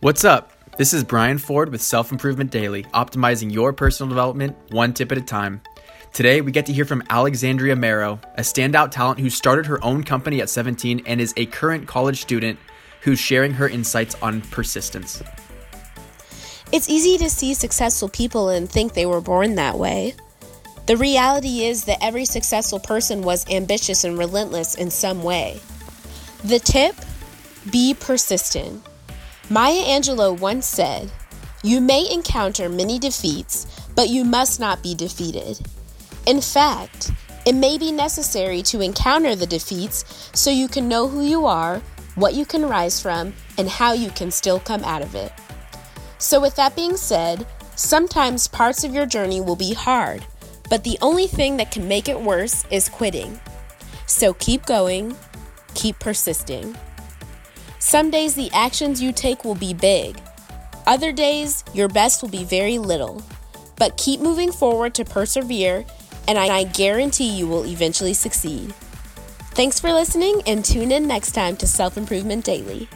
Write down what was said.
What's up? This is Brian Ford with Self Improvement Daily, optimizing your personal development one tip at a time. Today, we get to hear from Alexandria Marrow, a standout talent who started her own company at 17 and is a current college student who's sharing her insights on persistence. It's easy to see successful people and think they were born that way. The reality is that every successful person was ambitious and relentless in some way. The tip be persistent. Maya Angelou once said, You may encounter many defeats, but you must not be defeated. In fact, it may be necessary to encounter the defeats so you can know who you are, what you can rise from, and how you can still come out of it. So, with that being said, sometimes parts of your journey will be hard, but the only thing that can make it worse is quitting. So, keep going, keep persisting. Some days the actions you take will be big, other days your best will be very little. But keep moving forward to persevere, and I guarantee you will eventually succeed. Thanks for listening, and tune in next time to Self Improvement Daily.